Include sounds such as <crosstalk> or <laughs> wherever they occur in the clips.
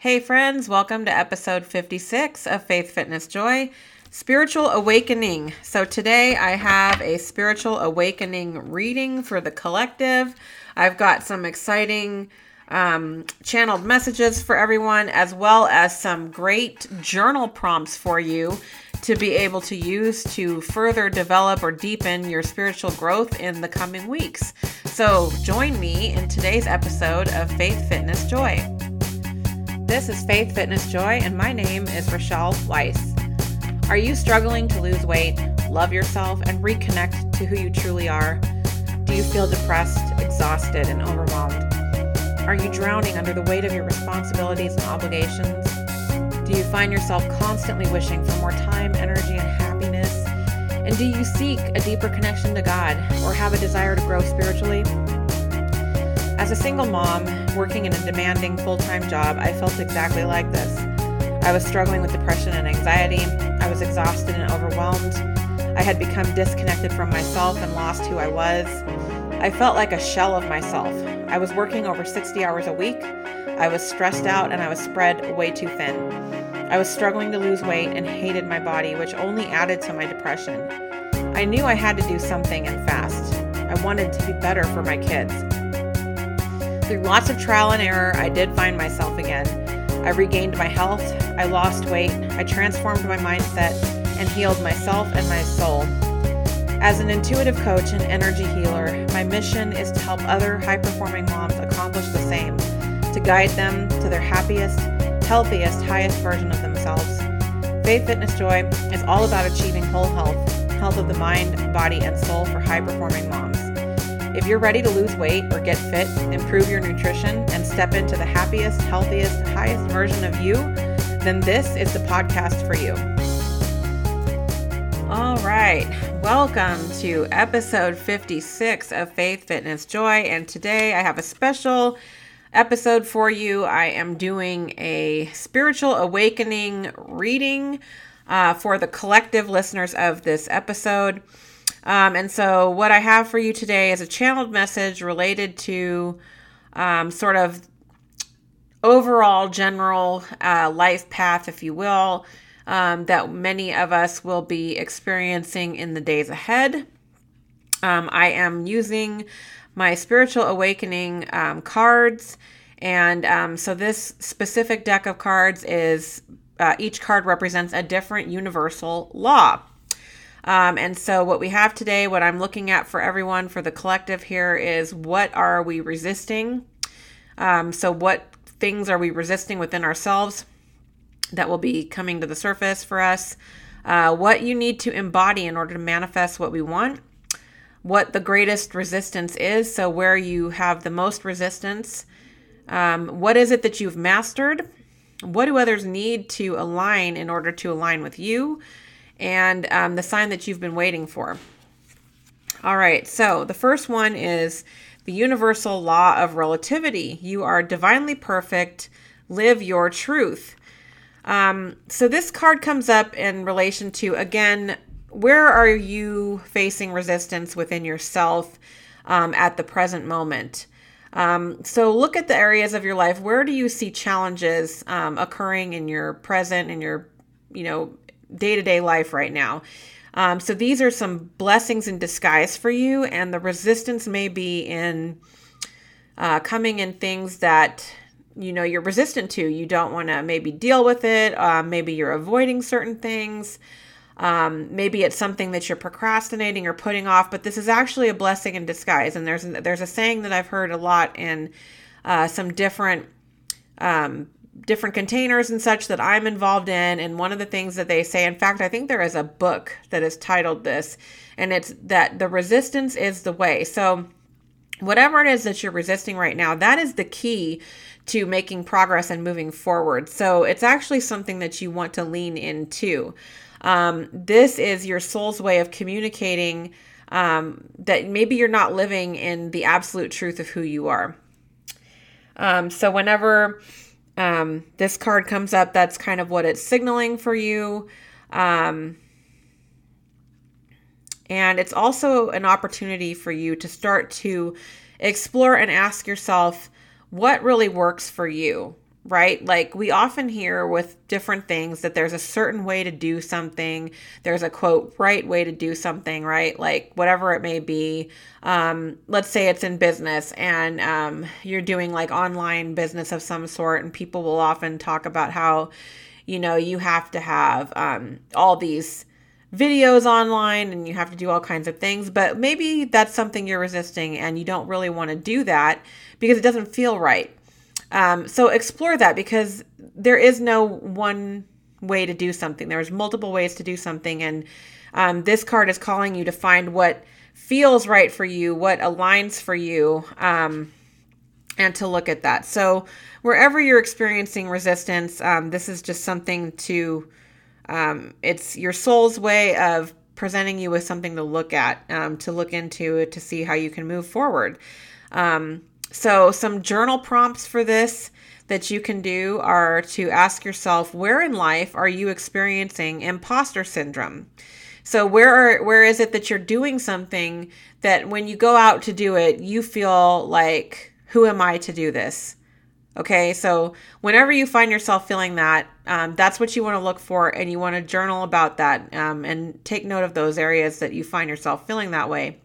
Hey, friends, welcome to episode 56 of Faith, Fitness, Joy Spiritual Awakening. So, today I have a spiritual awakening reading for the collective. I've got some exciting um, channeled messages for everyone, as well as some great journal prompts for you to be able to use to further develop or deepen your spiritual growth in the coming weeks. So, join me in today's episode of Faith, Fitness, Joy. This is Faith, Fitness, Joy, and my name is Rochelle Weiss. Are you struggling to lose weight, love yourself, and reconnect to who you truly are? Do you feel depressed, exhausted, and overwhelmed? Are you drowning under the weight of your responsibilities and obligations? Do you find yourself constantly wishing for more time, energy, and happiness? And do you seek a deeper connection to God or have a desire to grow spiritually? As a single mom working in a demanding full time job, I felt exactly like this. I was struggling with depression and anxiety. I was exhausted and overwhelmed. I had become disconnected from myself and lost who I was. I felt like a shell of myself. I was working over 60 hours a week. I was stressed out and I was spread way too thin. I was struggling to lose weight and hated my body, which only added to my depression. I knew I had to do something and fast. I wanted to be better for my kids. Through lots of trial and error, I did find myself again. I regained my health, I lost weight, I transformed my mindset, and healed myself and my soul. As an intuitive coach and energy healer, my mission is to help other high performing moms accomplish the same, to guide them to their happiest, healthiest, highest version of themselves. Faith Fitness Joy is all about achieving whole health, health of the mind, body, and soul for high performing moms. If you're ready to lose weight or get fit, improve your nutrition, and step into the happiest, healthiest, highest version of you, then this is the podcast for you. All right, welcome to episode 56 of Faith, Fitness, Joy. And today I have a special episode for you. I am doing a spiritual awakening reading uh, for the collective listeners of this episode. Um, and so, what I have for you today is a channeled message related to um, sort of overall general uh, life path, if you will, um, that many of us will be experiencing in the days ahead. Um, I am using my spiritual awakening um, cards. And um, so, this specific deck of cards is uh, each card represents a different universal law. Um, and so, what we have today, what I'm looking at for everyone for the collective here is what are we resisting? Um, so, what things are we resisting within ourselves that will be coming to the surface for us? Uh, what you need to embody in order to manifest what we want? What the greatest resistance is? So, where you have the most resistance? Um, what is it that you've mastered? What do others need to align in order to align with you? And um, the sign that you've been waiting for. All right, so the first one is the universal law of relativity. You are divinely perfect, live your truth. Um, so this card comes up in relation to, again, where are you facing resistance within yourself um, at the present moment? Um, so look at the areas of your life. Where do you see challenges um, occurring in your present, in your, you know, day to day life right now. Um, so these are some blessings in disguise for you, and the resistance may be in uh, coming in things that you know you're resistant to. You don't want to maybe deal with it. Uh, maybe you're avoiding certain things. Um, maybe it's something that you're procrastinating or putting off. But this is actually a blessing in disguise. And there's there's a saying that I've heard a lot in uh, some different um, different containers and such that I'm involved in. And one of the things that they say, in fact, I think there is a book that is titled this, and it's that the resistance is the way. So, whatever it is that you're resisting right now, that is the key to making progress and moving forward. So, it's actually something that you want to lean into. Um, this is your soul's way of communicating um, that maybe you're not living in the absolute truth of who you are. Um, so, whenever um, this card comes up, that's kind of what it's signaling for you. Um, and it's also an opportunity for you to start to explore and ask yourself what really works for you. Right? Like we often hear with different things that there's a certain way to do something. There's a quote, right way to do something, right? Like whatever it may be. Um, let's say it's in business and um, you're doing like online business of some sort, and people will often talk about how, you know, you have to have um, all these videos online and you have to do all kinds of things, but maybe that's something you're resisting and you don't really want to do that because it doesn't feel right um, so explore that because there is no one way to do something. There's multiple ways to do something, and um, this card is calling you to find what feels right for you, what aligns for you, um, and to look at that. So wherever you're experiencing resistance, um, this is just something to. Um, it's your soul's way of presenting you with something to look at, um, to look into, to see how you can move forward. Um, so, some journal prompts for this that you can do are to ask yourself where in life are you experiencing imposter syndrome? So where are, where is it that you're doing something that when you go out to do it, you feel like who am I to do this? Okay, so whenever you find yourself feeling that, um, that's what you want to look for, and you want to journal about that um, and take note of those areas that you find yourself feeling that way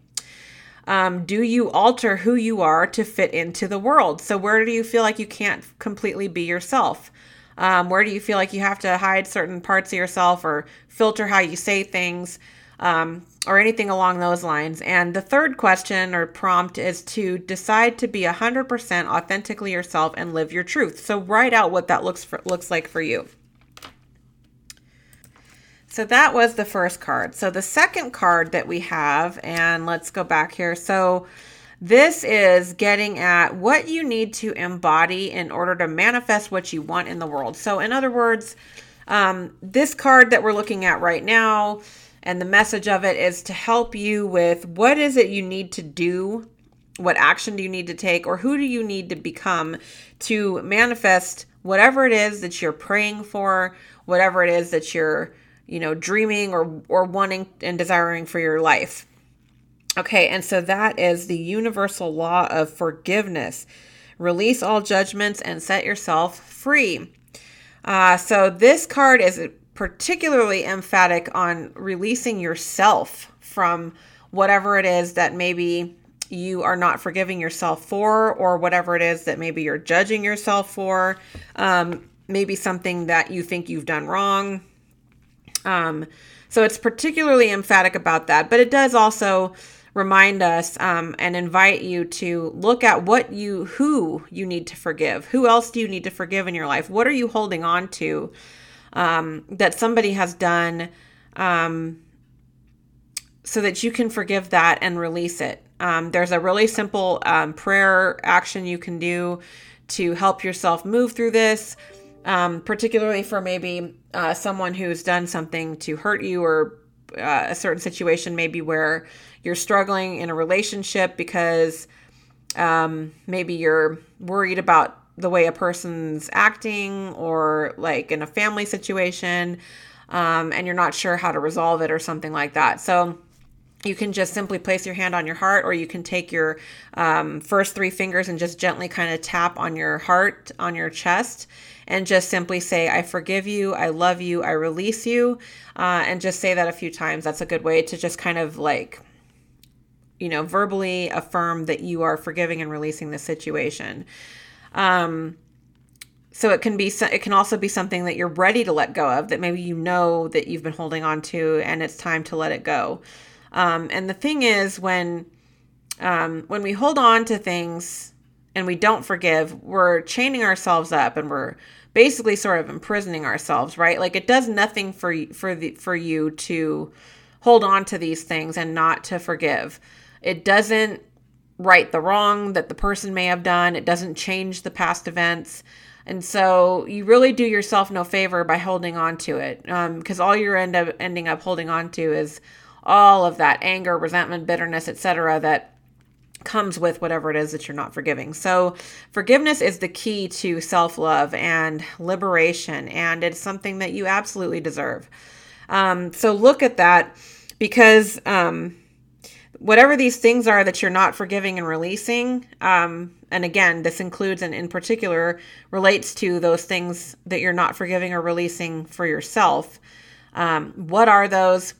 um, do you alter who you are to fit into the world? So, where do you feel like you can't completely be yourself? Um, where do you feel like you have to hide certain parts of yourself or filter how you say things um, or anything along those lines? And the third question or prompt is to decide to be 100% authentically yourself and live your truth. So, write out what that looks for, looks like for you. So that was the first card. So the second card that we have, and let's go back here. So this is getting at what you need to embody in order to manifest what you want in the world. So, in other words, um, this card that we're looking at right now, and the message of it is to help you with what is it you need to do, what action do you need to take, or who do you need to become to manifest whatever it is that you're praying for, whatever it is that you're you know, dreaming or or wanting and desiring for your life. Okay, and so that is the universal law of forgiveness. Release all judgments and set yourself free. Uh, so this card is particularly emphatic on releasing yourself from whatever it is that maybe you are not forgiving yourself for, or whatever it is that maybe you're judging yourself for. Um, maybe something that you think you've done wrong um, so it's particularly emphatic about that, but it does also remind us um, and invite you to look at what you who you need to forgive. Who else do you need to forgive in your life? What are you holding on to um, that somebody has done um, so that you can forgive that and release it? Um, there's a really simple um, prayer action you can do to help yourself move through this um, particularly for maybe uh, someone who's done something to hurt you or uh, a certain situation, maybe where you're struggling in a relationship because um, maybe you're worried about the way a person's acting or like in a family situation um, and you're not sure how to resolve it or something like that. So, you can just simply place your hand on your heart, or you can take your um, first three fingers and just gently kind of tap on your heart, on your chest, and just simply say, I forgive you, I love you, I release you. Uh, and just say that a few times. That's a good way to just kind of like, you know, verbally affirm that you are forgiving and releasing the situation. Um, so it can be it can also be something that you're ready to let go of that maybe you know that you've been holding on to and it's time to let it go um, and the thing is when um, when we hold on to things and we don't forgive, we're chaining ourselves up and we're basically sort of imprisoning ourselves, right? Like it does nothing for for the for you to hold on to these things and not to forgive. It doesn't right the wrong that the person may have done. It doesn't change the past events. And so you really do yourself no favor by holding on to it because um, all you're end up ending up holding on to is all of that anger, resentment, bitterness, etc. that comes with whatever it is that you're not forgiving. So, forgiveness is the key to self love and liberation, and it's something that you absolutely deserve. Um, so, look at that because um, whatever these things are that you're not forgiving and releasing, um, and again, this includes and in particular relates to those things that you're not forgiving or releasing for yourself. Um, what are those?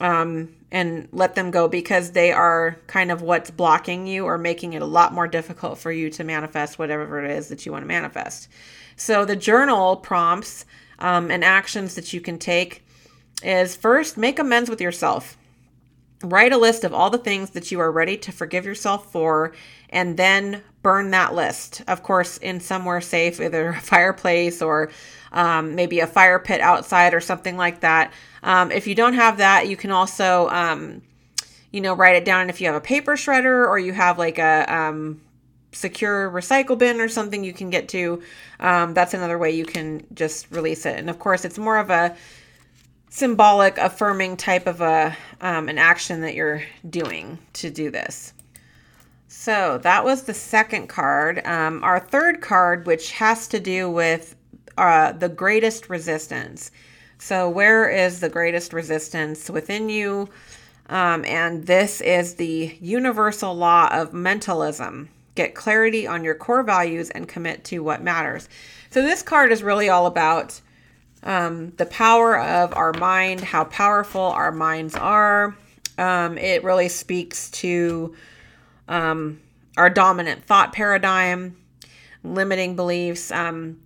Um, and let them go because they are kind of what's blocking you or making it a lot more difficult for you to manifest whatever it is that you want to manifest. So, the journal prompts um, and actions that you can take is first make amends with yourself. Write a list of all the things that you are ready to forgive yourself for, and then burn that list. Of course, in somewhere safe, either a <laughs> fireplace or um, maybe a fire pit outside or something like that. Um, if you don't have that, you can also, um, you know, write it down. And if you have a paper shredder or you have like a um, secure recycle bin or something you can get to, um, that's another way you can just release it. And of course, it's more of a symbolic affirming type of a um, an action that you're doing to do this so that was the second card um, our third card which has to do with uh, the greatest resistance so where is the greatest resistance within you um, and this is the universal law of mentalism get clarity on your core values and commit to what matters so this card is really all about um, the power of our mind, how powerful our minds are. Um, it really speaks to um, our dominant thought paradigm, limiting beliefs. Um,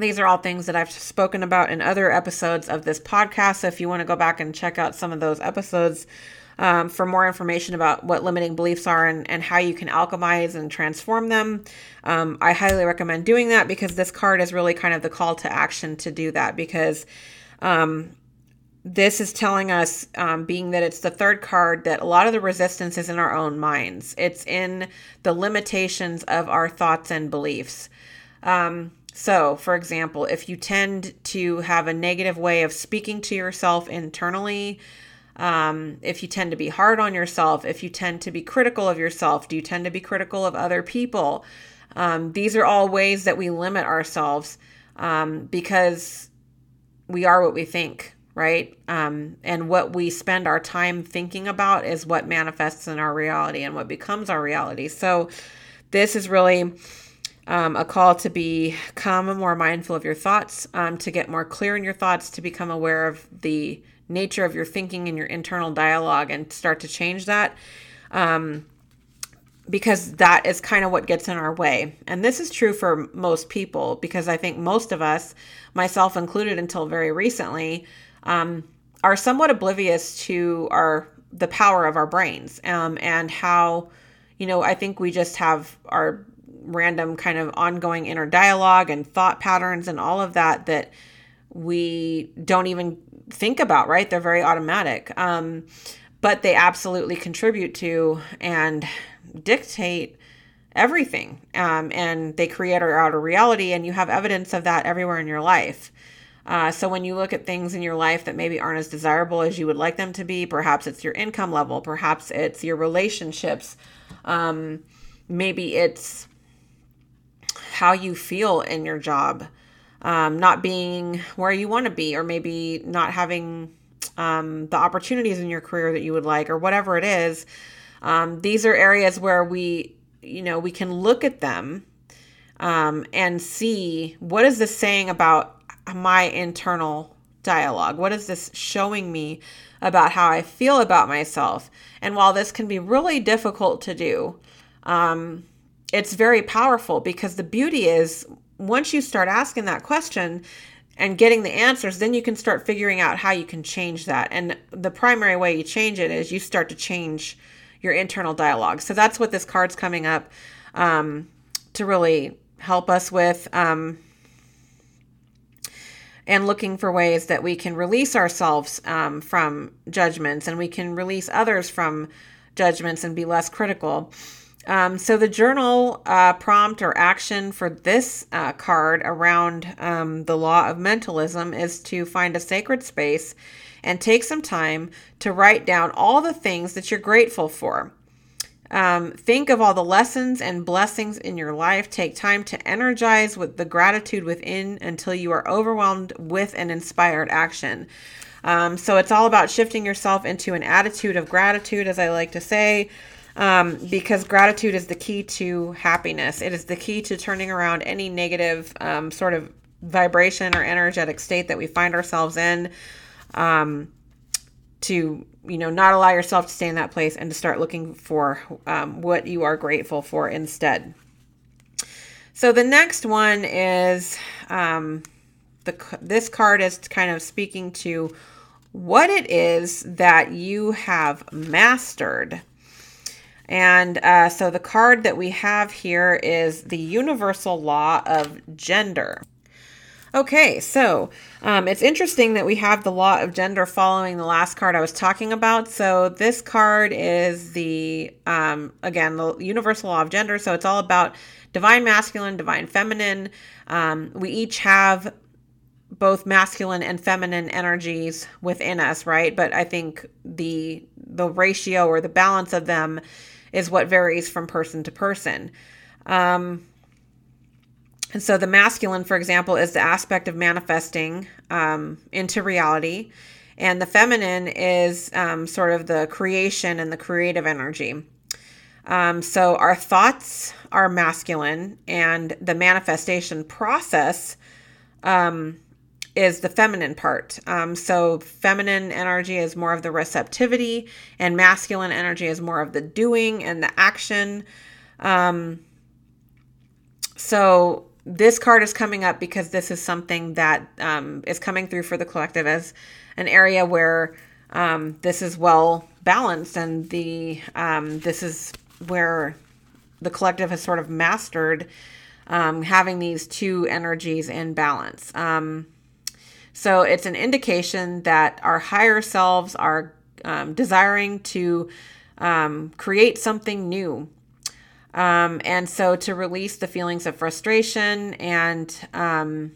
these are all things that I've spoken about in other episodes of this podcast. So if you want to go back and check out some of those episodes, um, for more information about what limiting beliefs are and, and how you can alchemize and transform them. Um, I highly recommend doing that because this card is really kind of the call to action to do that because um, this is telling us, um, being that it's the third card, that a lot of the resistance is in our own minds. It's in the limitations of our thoughts and beliefs. Um, so, for example, if you tend to have a negative way of speaking to yourself internally, um, if you tend to be hard on yourself, if you tend to be critical of yourself, do you tend to be critical of other people? Um, these are all ways that we limit ourselves um, because we are what we think, right? Um, and what we spend our time thinking about is what manifests in our reality and what becomes our reality. So, this is really um, a call to be become more mindful of your thoughts, um, to get more clear in your thoughts, to become aware of the nature of your thinking and your internal dialogue and start to change that. Um, because that is kind of what gets in our way. And this is true for most people because I think most of us, myself included until very recently, um, are somewhat oblivious to our the power of our brains um, and how, you know, I think we just have our random kind of ongoing inner dialogue and thought patterns and all of that that we don't even think about, right? They're very automatic. Um, but they absolutely contribute to and dictate everything. Um, and they create our outer reality, and you have evidence of that everywhere in your life. Uh, so when you look at things in your life that maybe aren't as desirable as you would like them to be, perhaps it's your income level, perhaps it's your relationships, um, maybe it's how you feel in your job um, not being where you want to be, or maybe not having um, the opportunities in your career that you would like, or whatever it is. Um, these are areas where we, you know, we can look at them um, and see what is this saying about my internal dialogue? What is this showing me about how I feel about myself? And while this can be really difficult to do, um, it's very powerful because the beauty is once you start asking that question and getting the answers, then you can start figuring out how you can change that. And the primary way you change it is you start to change your internal dialogue. So that's what this card's coming up um, to really help us with. Um, and looking for ways that we can release ourselves um, from judgments and we can release others from judgments and be less critical. Um, so the journal uh, prompt or action for this uh, card around um, the law of mentalism is to find a sacred space and take some time to write down all the things that you're grateful for. Um, think of all the lessons and blessings in your life. Take time to energize with the gratitude within until you are overwhelmed with an inspired action. Um, so it's all about shifting yourself into an attitude of gratitude, as I like to say, um, because gratitude is the key to happiness. It is the key to turning around any negative um, sort of vibration or energetic state that we find ourselves in. Um, to you know not allow yourself to stay in that place and to start looking for um, what you are grateful for instead. So the next one is um, the this card is kind of speaking to what it is that you have mastered. And uh, so the card that we have here is the universal law of gender. Okay, so um, it's interesting that we have the law of gender following the last card I was talking about. So this card is the, um, again, the universal law of gender. So it's all about divine masculine, divine feminine. Um, we each have both masculine and feminine energies within us, right? But I think the the ratio or the balance of them is what varies from person to person. Um, and so the masculine, for example, is the aspect of manifesting um, into reality. And the feminine is um, sort of the creation and the creative energy. Um, so our thoughts are masculine, and the manifestation process um, is the feminine part. Um, so feminine energy is more of the receptivity, and masculine energy is more of the doing and the action. Um, so this card is coming up because this is something that um, is coming through for the collective as an area where um, this is well balanced and the um, this is where the collective has sort of mastered um, having these two energies in balance. Um, so it's an indication that our higher selves are um, desiring to create something new um, and so to release the feelings of frustration and um,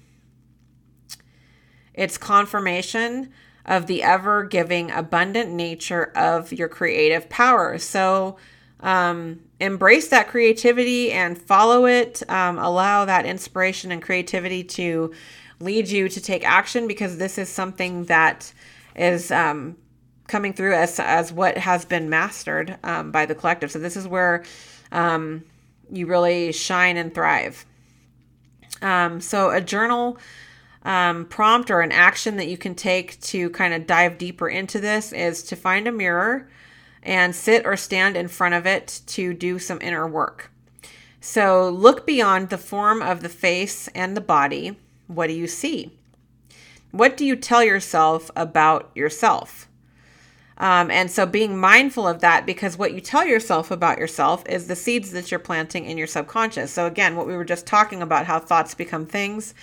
it's confirmation of the ever giving, abundant nature of your creative power. So um, embrace that creativity and follow it. Um, allow that inspiration and creativity to lead you to take action because this is something that is um, coming through as, as what has been mastered um, by the collective. So this is where um, you really shine and thrive. Um, so, a journal um, prompt or an action that you can take to kind of dive deeper into this is to find a mirror and sit or stand in front of it to do some inner work. So, look beyond the form of the face and the body. What do you see? What do you tell yourself about yourself? Um, and so being mindful of that because what you tell yourself about yourself is the seeds that you're planting in your subconscious. So, again, what we were just talking about, how thoughts become things.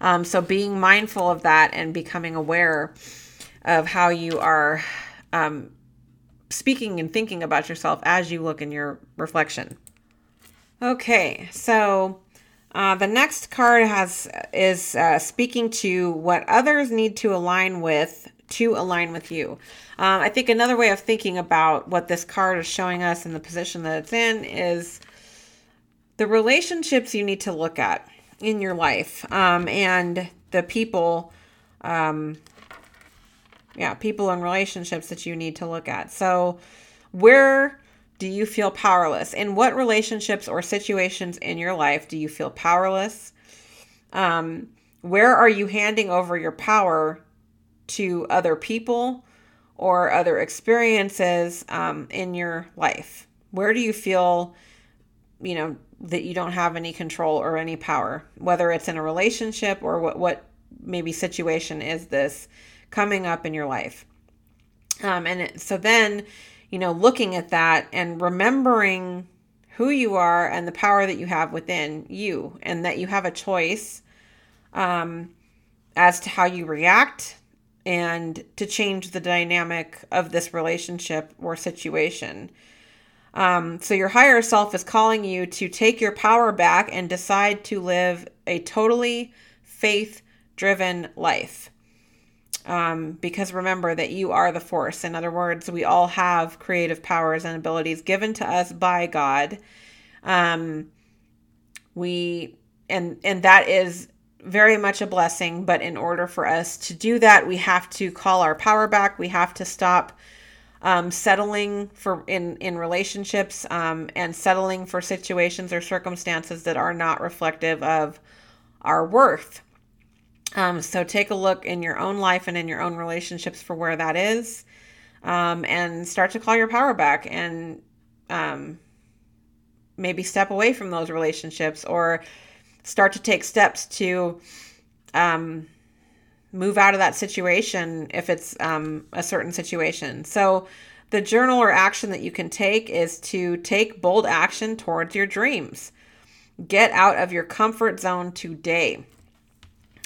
Um, so, being mindful of that and becoming aware of how you are um, speaking and thinking about yourself as you look in your reflection. Okay, so uh, the next card has is uh, speaking to what others need to align with to align with you. Um, I think another way of thinking about what this card is showing us and the position that it's in is the relationships you need to look at in your life um, and the people, um, yeah, people and relationships that you need to look at. So, where do you feel powerless? In what relationships or situations in your life do you feel powerless? Um, where are you handing over your power to other people or other experiences um, in your life? Where do you feel, you know, that you don't have any control or any power, whether it's in a relationship or what, what maybe situation is this coming up in your life? Um, and it, so then, you know, looking at that and remembering who you are and the power that you have within you, and that you have a choice um, as to how you react and to change the dynamic of this relationship or situation. Um, so, your higher self is calling you to take your power back and decide to live a totally faith driven life. Um, because remember that you are the force. In other words, we all have creative powers and abilities given to us by God. Um, we and and that is very much a blessing. But in order for us to do that, we have to call our power back. We have to stop um, settling for in in relationships um, and settling for situations or circumstances that are not reflective of our worth. Um, so take a look in your own life and in your own relationships for where that is, um, and start to call your power back and um, maybe step away from those relationships or start to take steps to um, move out of that situation if it's um, a certain situation. So, the journal or action that you can take is to take bold action towards your dreams. Get out of your comfort zone today.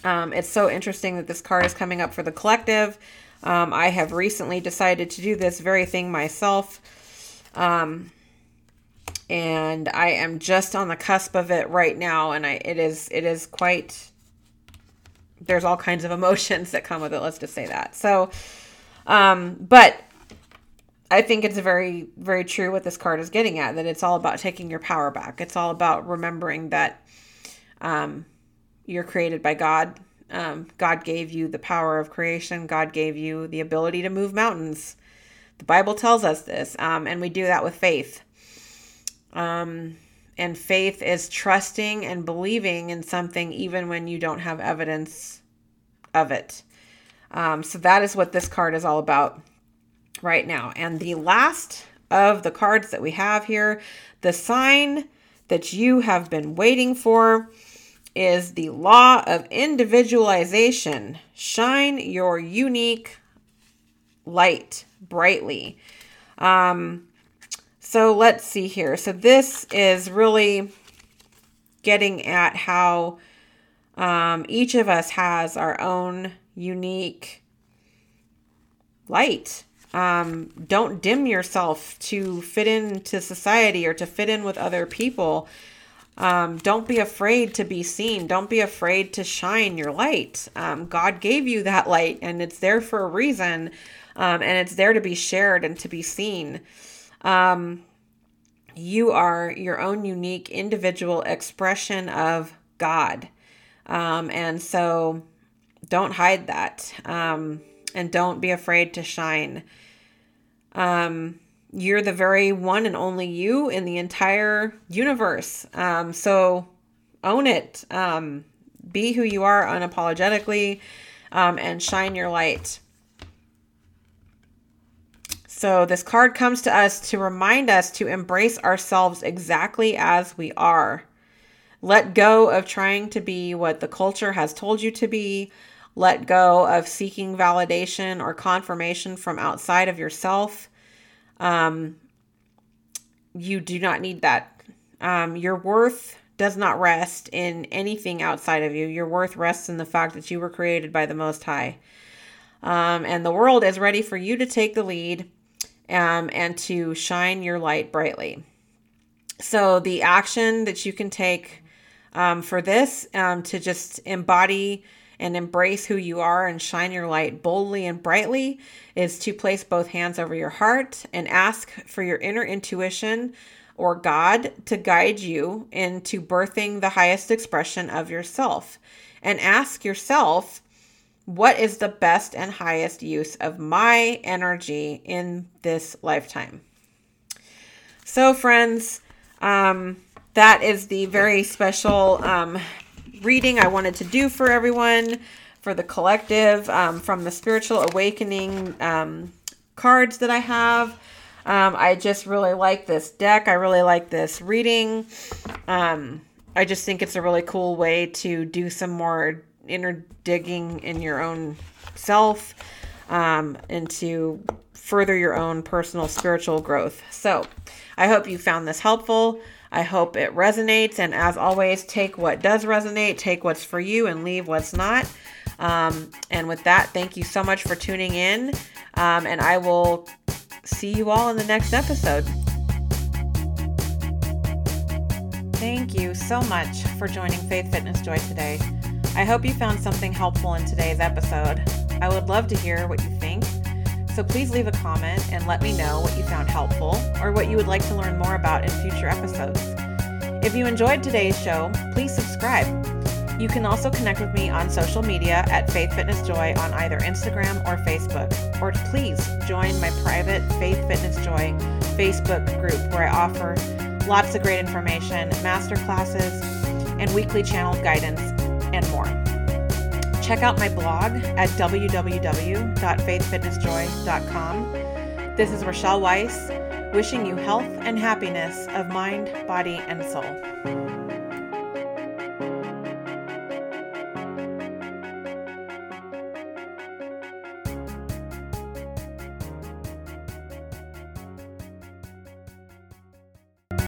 Um, it's so interesting that this card is coming up for the collective. Um, I have recently decided to do this very thing myself. Um, and I am just on the cusp of it right now, and I it is it is quite there's all kinds of emotions that come with it. Let's just say that. So, um, but I think it's very, very true what this card is getting at that it's all about taking your power back. It's all about remembering that um, you're created by God. Um, God gave you the power of creation, God gave you the ability to move mountains. The Bible tells us this, um, and we do that with faith. Um, and faith is trusting and believing in something even when you don't have evidence of it. Um, so that is what this card is all about right now. And the last of the cards that we have here, the sign that you have been waiting for is the law of individualization. Shine your unique light brightly. Um, so let's see here. So this is really getting at how um, each of us has our own unique light. Um, don't dim yourself to fit into society or to fit in with other people. Um, don't be afraid to be seen. Don't be afraid to shine your light. Um, God gave you that light and it's there for a reason. Um, and it's there to be shared and to be seen. Um, you are your own unique individual expression of God. Um, and so don't hide that. Um, and don't be afraid to shine. Um, you're the very one and only you in the entire universe. Um, so own it. Um, be who you are unapologetically um, and shine your light. So, this card comes to us to remind us to embrace ourselves exactly as we are. Let go of trying to be what the culture has told you to be. Let go of seeking validation or confirmation from outside of yourself. Um, you do not need that. Um, your worth does not rest in anything outside of you. Your worth rests in the fact that you were created by the Most High. Um, and the world is ready for you to take the lead um, and to shine your light brightly. So, the action that you can take um, for this um, to just embody and embrace who you are and shine your light boldly and brightly is to place both hands over your heart and ask for your inner intuition or God to guide you into birthing the highest expression of yourself. And ask yourself what is the best and highest use of my energy in this lifetime? So, friends, um, that is the very special um, reading I wanted to do for everyone, for the collective, um, from the Spiritual Awakening um, cards that I have. Um, I just really like this deck. I really like this reading. Um, I just think it's a really cool way to do some more inner digging in your own self um, and to further your own personal spiritual growth. So, I hope you found this helpful. I hope it resonates. And as always, take what does resonate, take what's for you, and leave what's not. Um, and with that, thank you so much for tuning in. Um, and I will see you all in the next episode. Thank you so much for joining Faith Fitness Joy today. I hope you found something helpful in today's episode. I would love to hear what you think, so please leave a comment and let me know what you found helpful or what you would like to learn more about in future episodes. If you enjoyed today's show, please subscribe. You can also connect with me on social media at Faith Fitness Joy on either Instagram or Facebook. Or please join my private Faith Fitness Joy Facebook group where I offer lots of great information, master classes, and weekly channel guidance, and more. Check out my blog at www.faithfitnessjoy.com. This is Rochelle Weiss, wishing you health and happiness of mind, body, and soul.